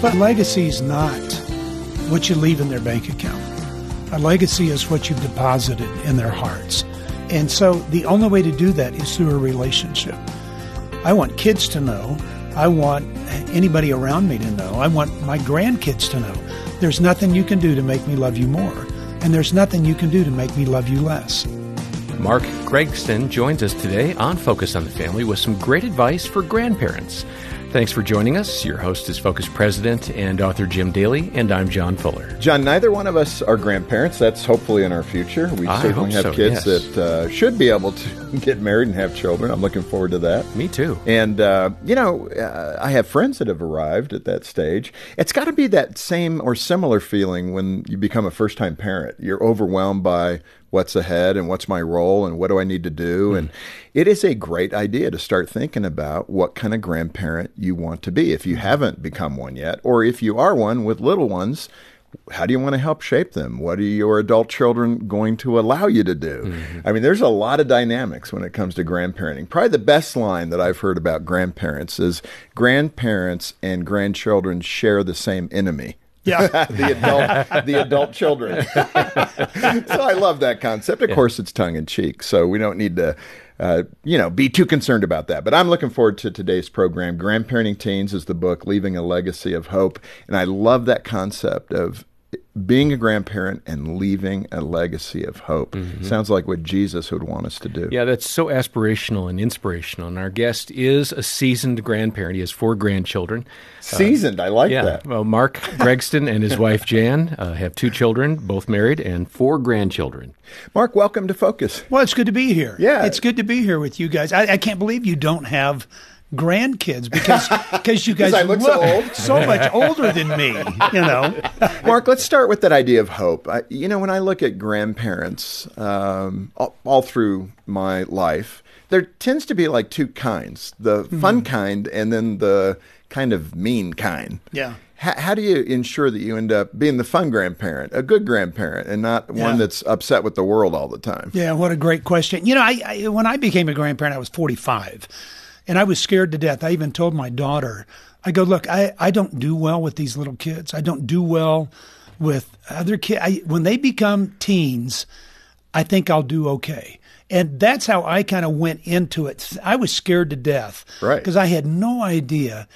But legacy is not what you leave in their bank account. A legacy is what you've deposited in their hearts. And so the only way to do that is through a relationship. I want kids to know. I want anybody around me to know. I want my grandkids to know. There's nothing you can do to make me love you more. And there's nothing you can do to make me love you less. Mark Gregston joins us today on Focus on the Family with some great advice for grandparents. Thanks for joining us. Your host is Focus President and author Jim Daly, and I'm John Fuller. John, neither one of us are grandparents. That's hopefully in our future. We I certainly have so, kids yes. that uh, should be able to get married and have children. I'm looking forward to that. Me too. And, uh, you know, uh, I have friends that have arrived at that stage. It's got to be that same or similar feeling when you become a first time parent. You're overwhelmed by what's ahead and what's my role and what do I need to do. Hmm. And it is a great idea to start thinking about what kind of grandparent you want to be if you hmm. haven't become one yet, or if you are one with little ones. How do you want to help shape them? What are your adult children going to allow you to do? Hmm. I mean, there's a lot of dynamics when it comes to grandparenting. Probably the best line that I've heard about grandparents is grandparents and grandchildren share the same enemy Yeah. the adult the adult children. so I love that concept. Of course, it's tongue in cheek, so we don't need to. Uh, you know, be too concerned about that. But I'm looking forward to today's program. Grandparenting Teens is the book, Leaving a Legacy of Hope. And I love that concept of being a grandparent and leaving a legacy of hope. Sounds like what Jesus would want us to do. Yeah, that's so aspirational and inspirational. And our guest is a seasoned grandparent. He has four grandchildren. Seasoned. I like Yeah. that. Well, Mark Gregston and his wife Jan uh, have two children, both married, and four grandchildren. Mark, welcome to Focus. Well, it's good to be here. Yeah. It's good to be here with you guys. I, I can't believe you don't have grandkids because because you guys I look so old. so much older than me, you know. Mark, let's start with that idea of hope. I, you know, when I look at grandparents um, all, all through my life, there tends to be like two kinds the fun kind and then the kind of mean kind. Yeah. How, how do you ensure that you end up being the fun grandparent, a good grandparent, and not Yeah. one that's upset with the world all the time? Yeah, what a great question. You know, I, I when I became a grandparent, I was 45, and I was scared to death. I even told my daughter, I go, look, I, I don't do well with these little kids. I don't do well with other kids. When they become teens, I think I'll do okay. And that's how I kind of went into it. I was scared to death. Right. Because I had no idea.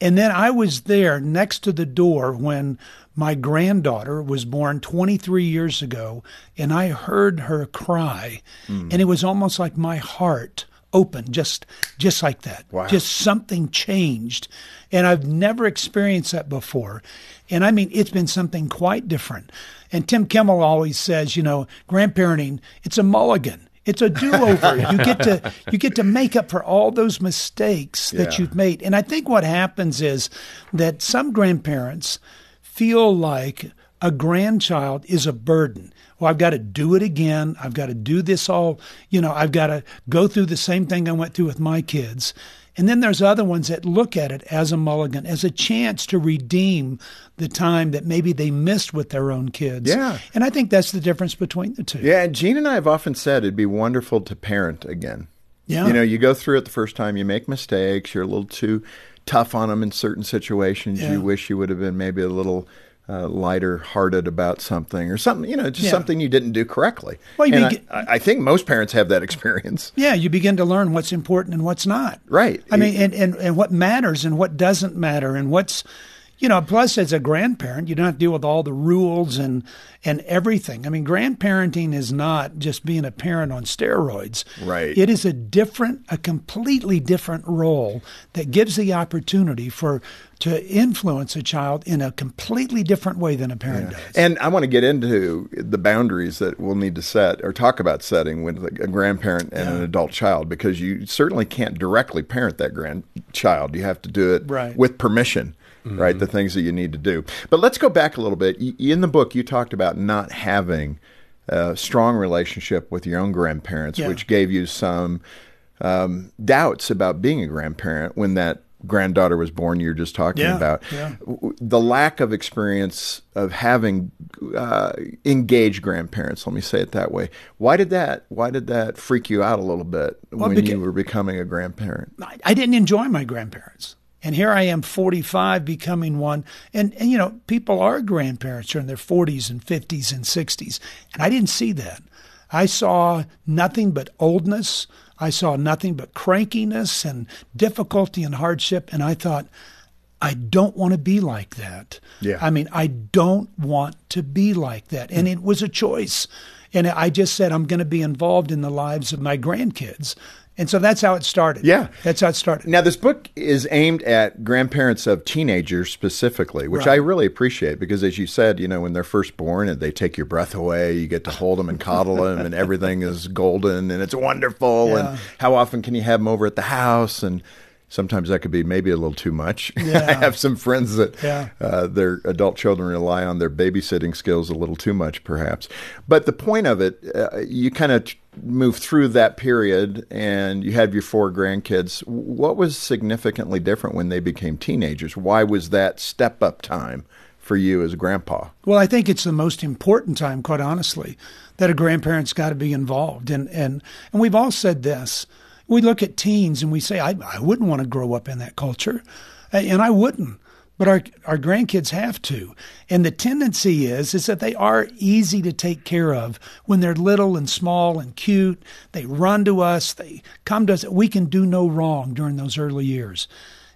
And then I was there next to the door when my granddaughter was born 23 years ago, and I heard her cry, hmm. and it was almost like my heart opened, just just like that. Wow. Just something changed, and I've never experienced that before. And I mean, it's been something quite different. And Tim Kimmel always says, you know, grandparenting, it's a mulligan. It's a do-over. you get to you get to make up for all those mistakes that Yeah. you've made. And I think what happens is that some grandparents feel like a grandchild is a burden. Well, I've got to do it again. I've got to do this all, you know, I've got to go through the same thing I went through with my kids. And then there's other ones that look at it as a mulligan, as a chance to redeem the time that maybe they missed with their own kids. Yeah. And I think that's the difference between the two. Yeah, Jean and I have often said it'd be wonderful to parent again. Yeah. You know, you go through it the first time, you make mistakes, you're a little too tough on them in certain situations. Yeah. You wish you would have been maybe a little uh, lighter hearted about something or something, you know, just Yeah. something you didn't do correctly. Well, you I, I think most parents have that experience. Yeah, you begin to learn what's important and what's not. Right. I mean, and, and, and what matters and what doesn't matter and what's, you know, plus as a grandparent, you don't have to deal with all the rules and, and everything. I mean, grandparenting is not just being a parent on steroids. Right. It is a different, a completely different role that gives the opportunity for, to influence a child in a completely different way than a parent does. And I want to get into the boundaries that we'll need to set or talk about setting with a grandparent and an adult child because you certainly can't directly parent that grandchild. You have to do it Right. with permission, right? The things that you need to do. But let's go back a little bit. In the book, you talked about not having a strong relationship with your own grandparents, Yeah. which gave you some um, doubts about being a grandparent when that granddaughter was born you were just talking Yeah, about yeah. the lack of experience of having uh, engaged grandparents let me say it that way why did that why did that freak you out a little bit when beca- you were becoming a grandparent I, I didn't enjoy my grandparents. And here I am, 45, becoming one. And, and, you know, people are grandparents are in their 40s and 50s and 60s. And I didn't see that. I saw nothing but oldness. I saw nothing but crankiness and difficulty and hardship. And I thought, I don't want to be like that. Yeah. I mean, I don't want to be like that. And it was a choice. And I just said, I'm going to be involved in the lives of my grandkids. And so that's how it started. Yeah. That's how it started. Now, this book is aimed at grandparents of teenagers specifically, which Right. I really appreciate because, as you said, you know, when they're first born and they take your breath away, you get to hold them and coddle them, and everything is golden and it's wonderful. Yeah. And how often can you have them over at the house? And sometimes that could be maybe a little too much. I have some friends that Yeah. uh, their adult children rely on their babysitting skills a little too much, perhaps. But the point of it, uh, you kind of t- move through that period and you have your four grandkids. What was significantly different when they became teenagers? Why was that step up time for you as a grandpa? Well, I think it's the most important time, quite honestly, that a grandparent's got to be involved. And and and we've all said this. We look at teens and we say, I, I wouldn't want to grow up in that culture, and I wouldn't. But our our grandkids have to, and the tendency is is that they are easy to take care of when they're little and small and cute. They run to us, they come to us. We can do no wrong during those early years.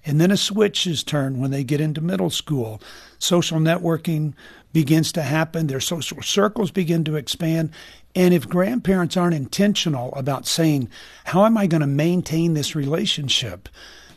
And then a switch is turned when they get into middle school. Social networking begins to happen, their social circles begin to expand. And if grandparents aren't intentional about saying, How am I going to maintain this relationship?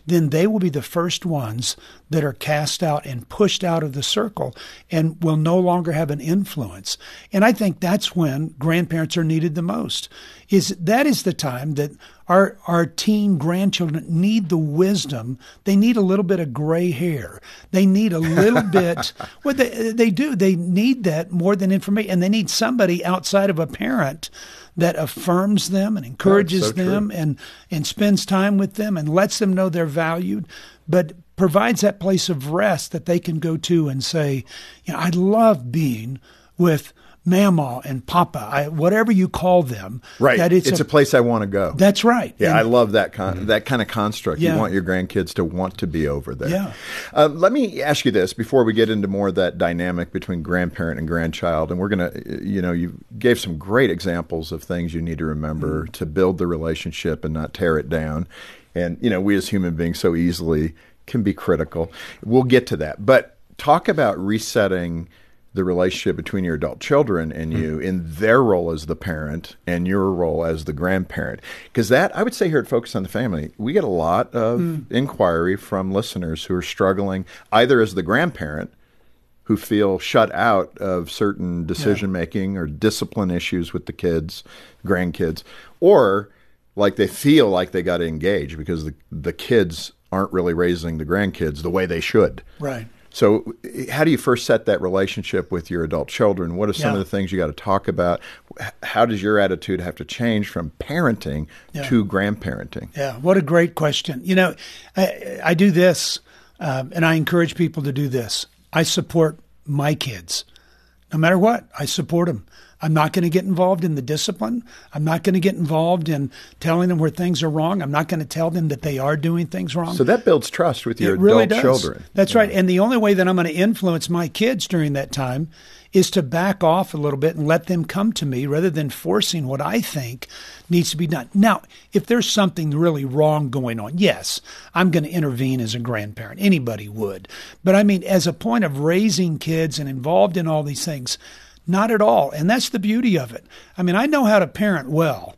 then they will be the first ones that are cast out and pushed out of the circle and will no longer have an influence. And I think that's when grandparents are needed the most. Is that is the time that our our teen grandchildren need the wisdom. They need a little bit of gray hair. They need a little bit well they they do. They need that more than information and they need somebody outside of a parent that affirms them and encourages so true. them and and spends time with them and lets them know they're valued, but provides that place of rest that they can go to and say, you know, I love being with Mama and Papa, I, whatever you call them. Right. That it's, it's, a, place I want to go. That's right. Yeah, And- I love that con- that kind of construct. Yeah. You want your grandkids to want to be over there. Yeah. Uh, let me ask you this before we get into more of that dynamic between grandparent and grandchild, and we're gonna, you know, you gave some great examples of things you need to remember Mm. to build the relationship and not tear it down. And you know, we as human beings so easily can be critical. We'll get to that, but talk about resetting the relationship between your adult children and hmm. you in their role as the parent and your role as the grandparent. Because that, I would say here at Focus on the Family, we get a lot of hmm. inquiry from listeners who are struggling either as the grandparent who feel shut out of certain decision making or discipline issues with the kids, grandkids, or like they feel like they got to engage because the, the kids aren't really raising the grandkids the way they should. Right. So, how do you first set that relationship with your adult children? What are some Yeah. of the things you got to talk about? How does your attitude have to change from parenting Yeah. to grandparenting? Yeah, what a great question. You know, I, I do this, um, and I encourage people to do this. I support my kids, no matter what. I support them. I'm not going to get involved in the discipline. I'm not going to get involved in telling them where things are wrong. I'm not going to tell them that they are doing things wrong. So that builds trust with your it really adult does. children. That's right. And the only way that I'm going to influence my kids during that time is to back off a little bit and let them come to me rather than forcing what I think needs to be done. Now, if there's something really wrong going on, yes, I'm going to intervene as a grandparent. Anybody would. But I mean, as a point of raising kids and involved in all these things, not at all. And that's the beauty of it. I mean, I know how to parent well.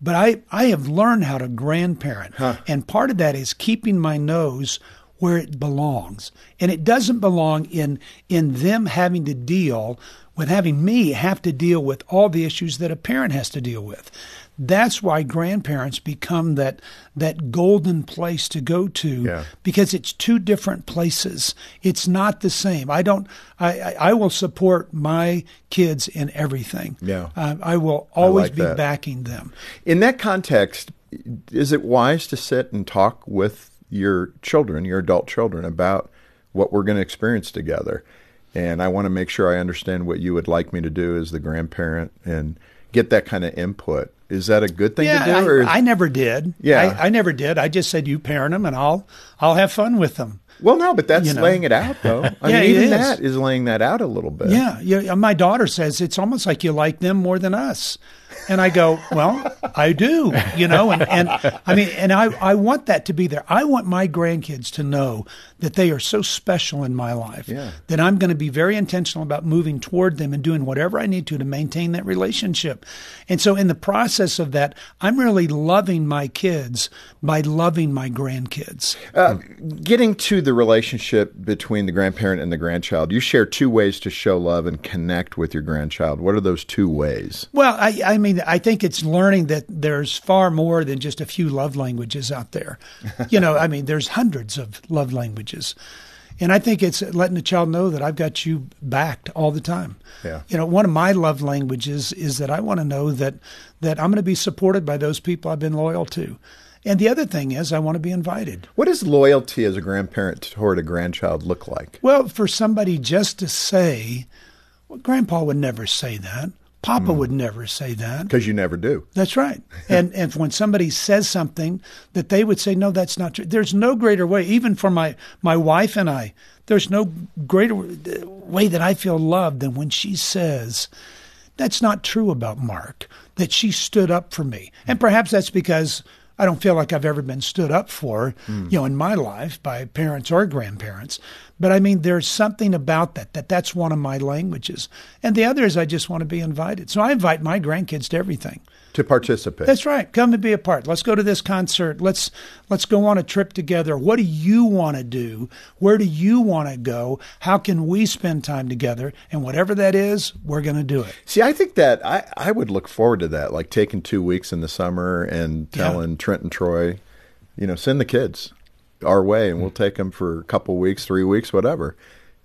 But I, I have learned how to grandparent. And part of that is keeping my nose where it belongs. And it doesn't belong in in them having to deal with having me have to deal with all the issues that a parent has to deal with. That's why grandparents become that that golden place to go to Yeah. because it's two different places. It's not the same. I don't. I I, I will support my kids in everything. Yeah. Uh, I will always like be that. backing them. In that context, is it wise to sit and talk with your children, your adult children, about what we're going to experience together? And I want to make sure I understand what you would like me to do as the grandparent and get that kind of input. Is that a good thing yeah, to do? I, I never did. Yeah. I, I never did. I just said you parent them, and I'll I'll have fun with them. well, no, but that's You know. laying it out, though. I Yeah, mean, even is. that is laying that out a little bit. Yeah, yeah. My daughter says it's almost like you like them more than us, and I go, well, I do, you know, and, and I mean, and I I want that to be there. I want my grandkids to know that they are so special in my life Yeah. that I'm going to be very intentional about moving toward them and doing whatever I need to to maintain that relationship. And so, in the process of that, I'm really loving my kids by loving my grandkids. Uh, getting to the relationship between the grandparent and the grandchild, you share two ways to show love and connect with your grandchild. What are those two ways? Well, I, I mean, I think it's learning that there's far more than just a few love languages out there. You know, I mean, there's hundreds of love languages. And I think it's letting the child know that I've got you backed all the time. Yeah. You know, one of my love languages is that I want to know that that I'm going to be supported by those people I've been loyal to. And the other thing is I want to be invited. What does loyalty as a grandparent toward a grandchild look like? Well, for somebody just to say, well, Grandpa would never say that. Papa hmm. would never say that. Because you never do. That's right. And and when somebody says something that they would say, no, that's not true. There's no greater way, even for my my wife and I. There's no greater way that I feel loved than when she says, "That's not true about Mark." That she stood up for me, hmm. and perhaps that's because I don't feel like I've ever been stood up for, hmm. you know, in my life by parents or grandparents. But I mean, there's something about that that that's one of my languages, and the other is I just want to be invited. So I invite my grandkids to everything. To participate. That's right. Come and be a part. Let's go to this concert. Let's let's go on a trip together. What do you want to do? Where do you want to go? How can we spend time together? And whatever that is, we're going to do it. See, I think that I, I would look forward to that, like taking two weeks in the summer and Yeah. telling Trent and Troy, you know, send the kids our way and we'll take them for a couple weeks, three weeks, whatever,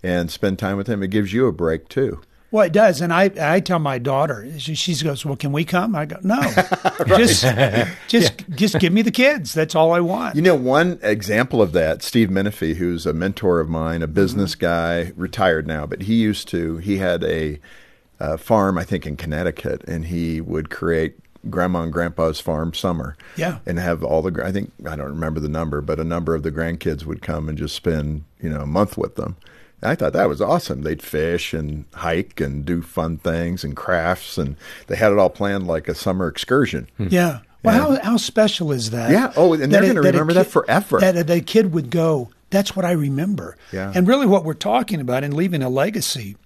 and spend time with them. It gives you a break too. Well, it does, and I I tell my daughter. She, she goes, "Well, can we come?" I go, "No, just just just give me the kids. That's all I want." You know, one example of that, Steve Menifee, who's a mentor of mine, a business guy, retired now, but he used to, he had a, uh farm, I think, in Connecticut, and he would create grandma and grandpa's farm summer. Yeah. And have all the, I think, I don't remember the number, but a number of the grandkids would come and just spend, you know, a month with them. And I thought that was awesome. They'd fish and hike and do fun things and crafts, and they had it all planned like a summer excursion. Hmm. Yeah. Well, how how special is that? Yeah. Oh, and they're gonna that a remember that forever. That a, kid would go. That's what I remember. Yeah. And really, what we're talking about in leaving a legacy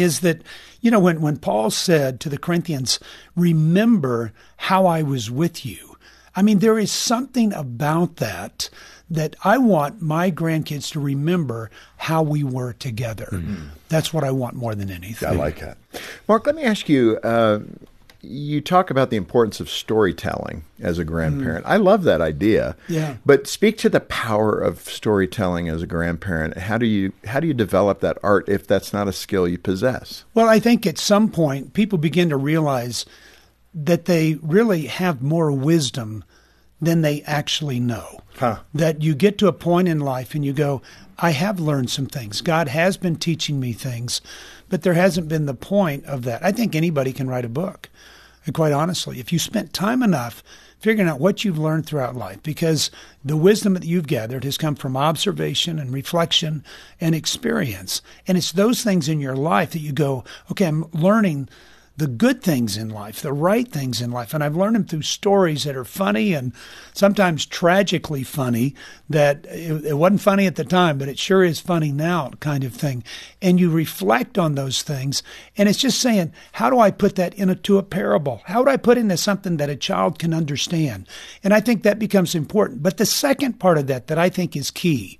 is that you know when when Paul said to the Corinthians, "Remember how I was with you." I mean, there is something about that that I want my grandkids to remember how we were together. That's what I want more than anything. I like that. Mark, let me ask you. Uh, you talk about the importance of storytelling as a grandparent. Mm. I love that idea. Yeah. But speak to the power of storytelling as a grandparent. How do you how do you develop that art if that's not a skill you possess? Well, I think at some point people begin to realize that they really have more wisdom than they actually know. Huh. That you get to a point in life and you go, I have learned some things. God has been teaching me things, but there hasn't been the point of that. I think anybody can write a book. And quite honestly, if you spent time enough figuring out what you've learned throughout life, because the wisdom that you've gathered has come from observation and reflection and experience. And it's those things in your life that you go, okay, I'm learning the good things in life, the right things in life. And I've learned them through stories that are funny and sometimes tragically funny, that it, it wasn't funny at the time, but it sure is funny now, kind of thing. And you reflect on those things. And it's just saying, how do I put that into a parable? How would I put into something that a child can understand? And I think that becomes important. But the second part of that, that I think is key,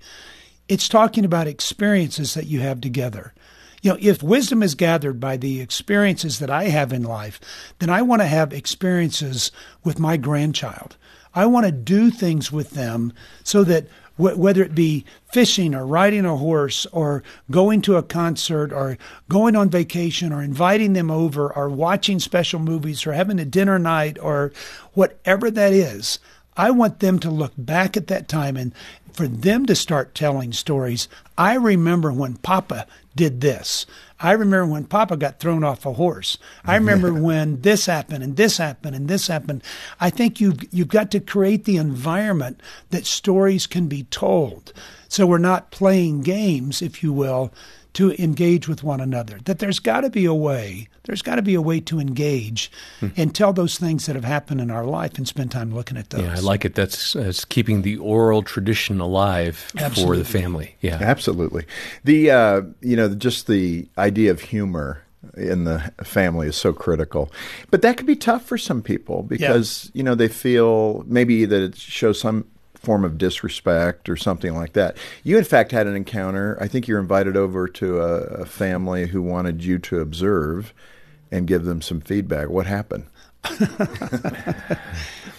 it's talking about experiences that you have together. You know, if wisdom is gathered by the experiences that I have in life, then I want to have experiences with my grandchild. I want to do things with them so that wh- whether it be fishing or riding a horse or going to a concert or going on vacation or inviting them over or watching special movies or having a dinner night or whatever that is, I want them to look back at that time and for them to start telling stories. I remember when Papa did this. I remember when Papa got thrown off a horse. I remember when this happened and this happened and this happened. I think you've you've got to create the environment that stories can be told. So we're not playing games, if you will, to engage with one another. That there's got to be a way, there's got to be a way to engage hmm. and tell those things that have happened in our life and spend time looking at those. Yeah, I like it. That's, that's keeping the oral tradition alive Absolutely. for the family. Yeah, absolutely. The uh, you know just the idea of humor in the family is so critical. But that could be tough for some people because, yeah. you know, they feel maybe that it shows some form of disrespect or something like that. You, in fact, had an encounter. I think you're invited over to a, a family who wanted you to observe and give them some feedback. What happened?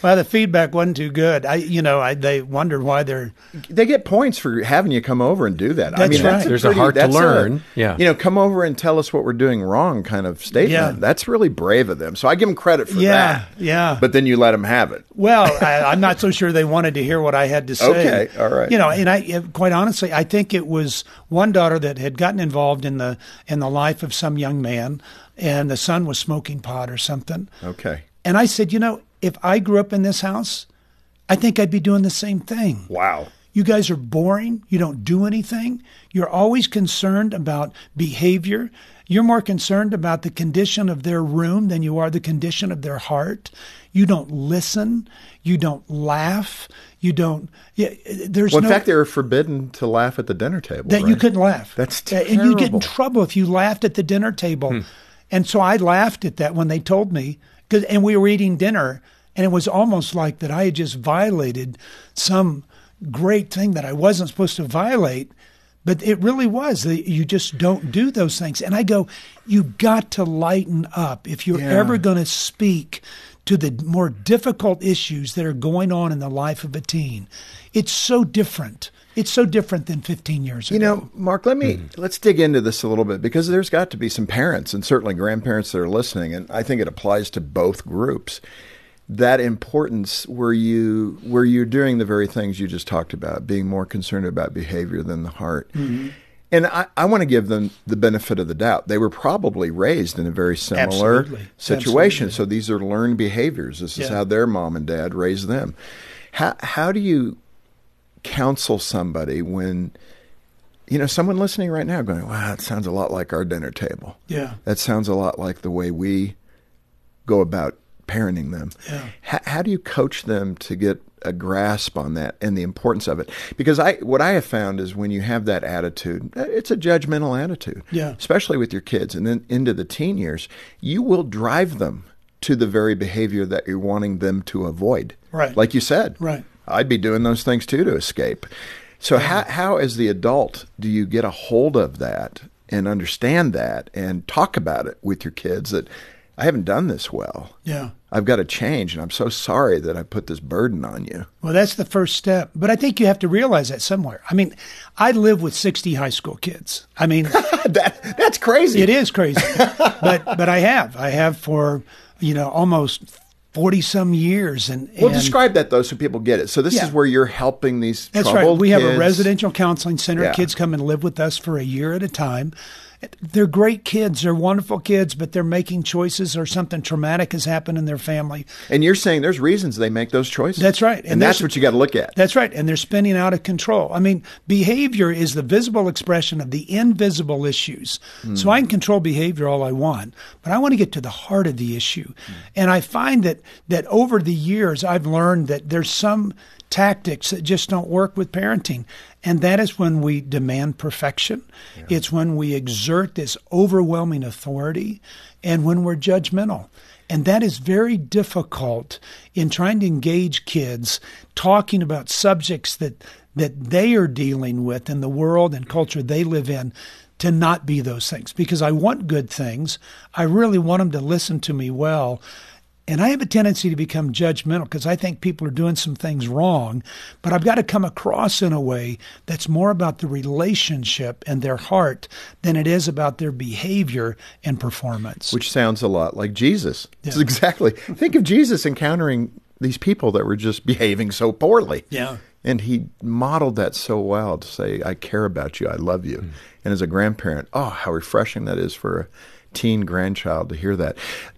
well, the feedback wasn't too good. I, you know, I, they wondered why they're. They get points for having you come over and do that. That's I mean, right. that's a there's pretty, a heart to learn. A, yeah, you know, come over and tell us what we're doing wrong, kind of statement. Yeah. That's really brave of them. So I give them credit for yeah, that. Yeah, But then you let them have it. Well, I, am not so sure they wanted to hear what I had to say. Okay, all right. You know, and I, quite honestly, I think it was one daughter that had gotten involved in the in the life of some young man, and the son was smoking pot or something. Okay. And I said, you know, if I grew up in this house, I think I'd be doing the same thing. Wow. You guys are boring. You don't do anything. You're always concerned about behavior. You're more concerned about the condition of their room than you are the condition of their heart. You don't listen. You don't laugh. You don't. Yeah, there's well, in no, fact, they were forbidden to laugh at the dinner table. That right? you couldn't laugh. That's terrible. And you'd get in trouble if you laughed at the dinner table. Hmm. And so I laughed at that when they told me Cause, and we were eating dinner, and it was almost like that I had just violated some great thing that I wasn't supposed to violate. But it really was. You just don't do those things. And I go, you got to lighten up. If you're yeah. ever going to speak to the more difficult issues that are going on in the life of a teen, it's so different it's so different than 15 years ago. You know, Mark, let me mm. let's dig into this a little bit because there's got to be some parents and certainly grandparents that are listening and I think it applies to both groups. That importance where you where you're doing the very things you just talked about, being more concerned about behavior than the heart. Mm-hmm. And I, I want to give them the benefit of the doubt. They were probably raised in a very similar Absolutely. situation. Absolutely. So these are learned behaviors. This is how their mom and dad raised them. How, how do you counsel somebody when you know someone listening right now going wow that sounds a lot like our dinner table. Yeah. That sounds a lot like the way we go about parenting them. Yeah. H- how do you coach them to get a grasp on that and the importance of it? Because i what i have found is when you have that attitude uh, it's a judgmental attitude. Yeah. Especially with your kids and then into the teen years you will drive them to the very behavior that you're wanting them to avoid. Right. Like you said. Right I'd be doing those things too to escape. So how how as the adult do you get a hold of that and understand that and talk about it with your kids that I haven't done this well. Yeah. I've got to change and I'm so sorry that I put this burden on you. Well, that's the first step. But I think you have to realize that somewhere. I mean, I live with 60 high school kids. I mean, that that's crazy. It is crazy. but but I have. I have for, you know, almost 40 some years and, and, well describe that though so people get it so this yeah. is where you're helping these that's right we kids. have a residential counseling center yeah. kids come and live with us for a year at a time they're great kids. They're wonderful kids, but they're making choices or something traumatic has happened in their family. And you're saying there's reasons they make those choices. That's right. And, and that's what you got to look at. That's right. And they're spinning out of control. I mean, behavior is the visible expression of the invisible issues. Mm. So I can control behavior all I want, but I want to get to the heart of the issue. Mm. And I find that that over the years I've learned that there's some tactics that just don't work with parenting. And that is when we demand perfection. Yeah. It's when we exert this overwhelming authority and when we're judgmental. And that is very difficult in trying to engage kids talking about subjects that, that they are dealing with in the world and culture they live in to not be those things because I want good things. I really want them to listen to me well. And I have a tendency to become judgmental because I think people are doing some things wrong, but I've got to come across in a way that's more about the relationship and their heart than it is about their behavior and performance. Which sounds a lot like Jesus. Yeah. Exactly. Think of Jesus encountering these people that were just behaving so poorly. Yeah. And he modeled that so well to say, I care about you, I love you. Mm. And as a grandparent, oh, how refreshing that is for a teen grandchild to hear that.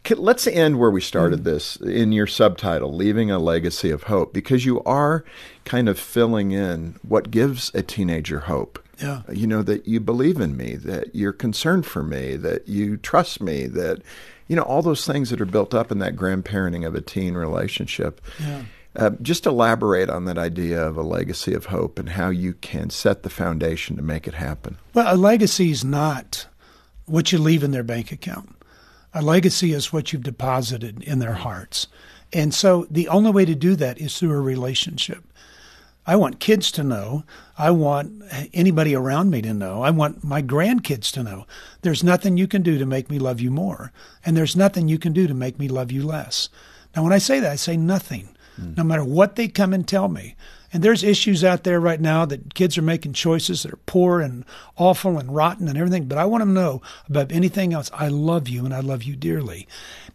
Let's end where we started mm. this in your subtitle, Leaving a Legacy of Hope, because you are kind of filling in what gives a teenager hope. Yeah. You know, that you believe in me, that you're concerned for me, that you trust me, that, you know, all those things that are built up in that grandparenting of a teen relationship. Yeah. Uh, just elaborate on that idea of a legacy of hope and how you can set the foundation to make it happen. Well, a legacy is not what you leave in their bank account. A legacy is what you've deposited in their hearts. And so the only way to do that is through a relationship. I want kids to know. I want anybody around me to know. I want my grandkids to know. There's nothing you can do to make me love you more. And there's nothing you can do to make me love you less. Now, when I say that, I say nothing. Mm. No matter what they come and tell me. And there's issues out there right now that kids are making choices that are poor and awful and rotten and everything. But I want them to know about anything else. I love you and I love you dearly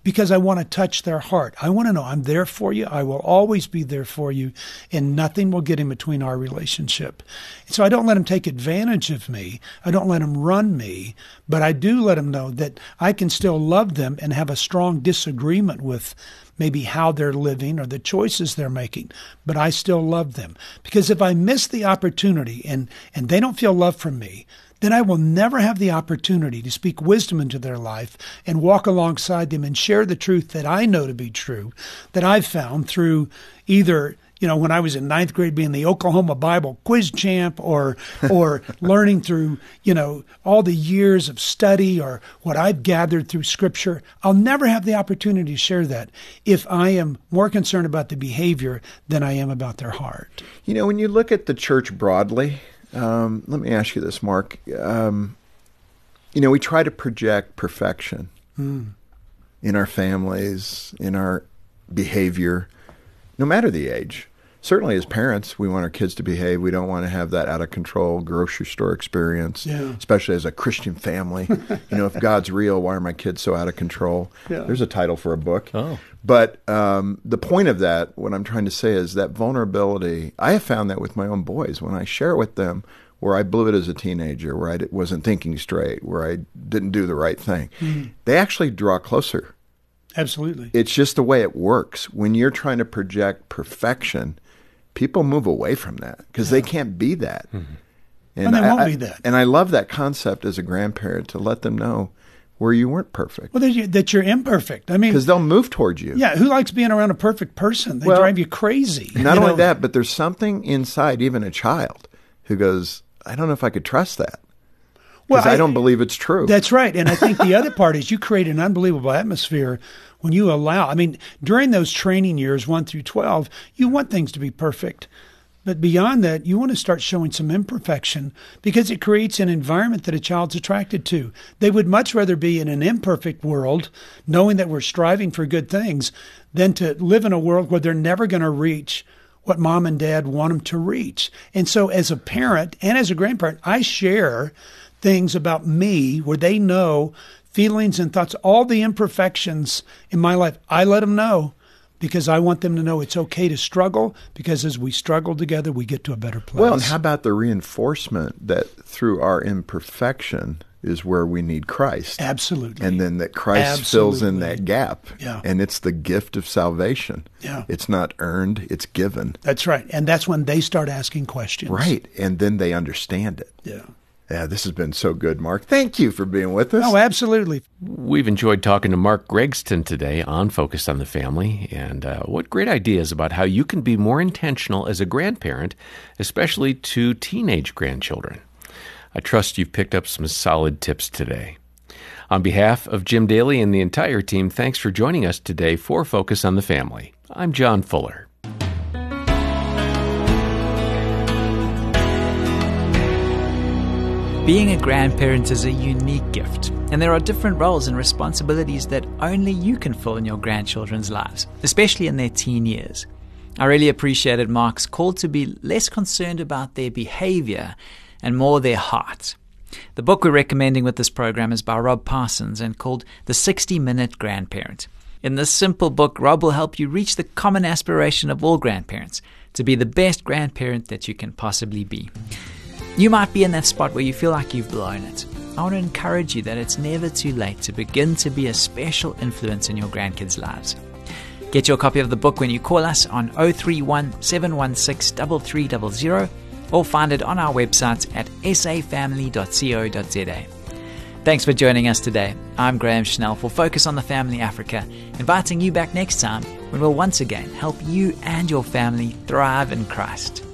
because I want to touch their heart. I want to know I'm there for you. I will always be there for you and nothing will get in between our relationship. So I don't let them take advantage of me. I don't let them run me, but I do let them know that I can still love them and have a strong disagreement with maybe how they're living or the choices they're making, but I still love them. Because if I miss the opportunity and, and they don't feel love from me, then I will never have the opportunity to speak wisdom into their life and walk alongside them and share the truth that I know to be true, that I've found through either you know, when I was in ninth grade, being the Oklahoma Bible quiz champ, or or learning through you know all the years of study, or what I've gathered through Scripture, I'll never have the opportunity to share that if I am more concerned about the behavior than I am about their heart. You know, when you look at the church broadly, um, let me ask you this, Mark. Um, you know, we try to project perfection mm. in our families, in our behavior no matter the age. Certainly, as parents, we want our kids to behave. We don't want to have that out of control grocery store experience, yeah. especially as a Christian family. you know, if God's real, why are my kids so out of control? Yeah. There's a title for a book. Oh. But um, the point of that, what I'm trying to say is that vulnerability, I have found that with my own boys. When I share with them where I blew it as a teenager, where I wasn't thinking straight, where I didn't do the right thing, mm-hmm. they actually draw closer Absolutely. It's just the way it works. When you're trying to project perfection, people move away from that because yeah. they can't be that. Mm-hmm. And, and, they won't I, be that. And I love that concept as a grandparent to let them know where you weren't perfect. Well, that, you, that you're imperfect. I mean, because they'll move towards you. Yeah, who likes being around a perfect person? They well, drive you crazy. Not you only know? that, but there's something inside, even a child, who goes, "I don't know if I could trust that." Well, I, I, don't believe it's true. That's right. And I think the other part is you create an unbelievable atmosphere when you allow. I mean, during those training years, 1 through 12, you want things to be perfect. But beyond that, you want to start showing some imperfection because it creates an environment that a child's attracted to. They would much rather be in an imperfect world, knowing that we're striving for good things, than to live in a world where they're never going to reach what mom and dad want them to reach. And so, as a parent and as a grandparent, I share things about me where they know feelings and thoughts, all the imperfections in my life. I let them know because I want them to know it's okay to struggle because as we struggle together, we get to a better place. Well, and how about the reinforcement that through our imperfection is where we need Christ? Absolutely. And then that Christ Absolutely. fills in that gap. Yeah. And it's the gift of salvation. Yeah. It's not earned, it's given. That's right. And that's when they start asking questions. Right. And then they understand it. Yeah. Yeah, this has been so good, Mark. Thank you for being with us. Oh, absolutely. We've enjoyed talking to Mark Gregston today on Focus on the Family and uh, what great ideas about how you can be more intentional as a grandparent, especially to teenage grandchildren. I trust you've picked up some solid tips today. On behalf of Jim Daly and the entire team, thanks for joining us today for Focus on the Family. I'm John Fuller. Being a grandparent is a unique gift, and there are different roles and responsibilities that only you can fill in your grandchildren's lives, especially in their teen years. I really appreciated Mark's call to be less concerned about their behavior and more their heart. The book we're recommending with this program is by Rob Parsons and called The 60 Minute Grandparent. In this simple book, Rob will help you reach the common aspiration of all grandparents to be the best grandparent that you can possibly be. You might be in that spot where you feel like you've blown it. I want to encourage you that it's never too late to begin to be a special influence in your grandkids' lives. Get your copy of the book when you call us on 031 716 3300 or find it on our website at safamily.co.za. Thanks for joining us today. I'm Graham Schnell for Focus on the Family Africa, inviting you back next time when we'll once again help you and your family thrive in Christ.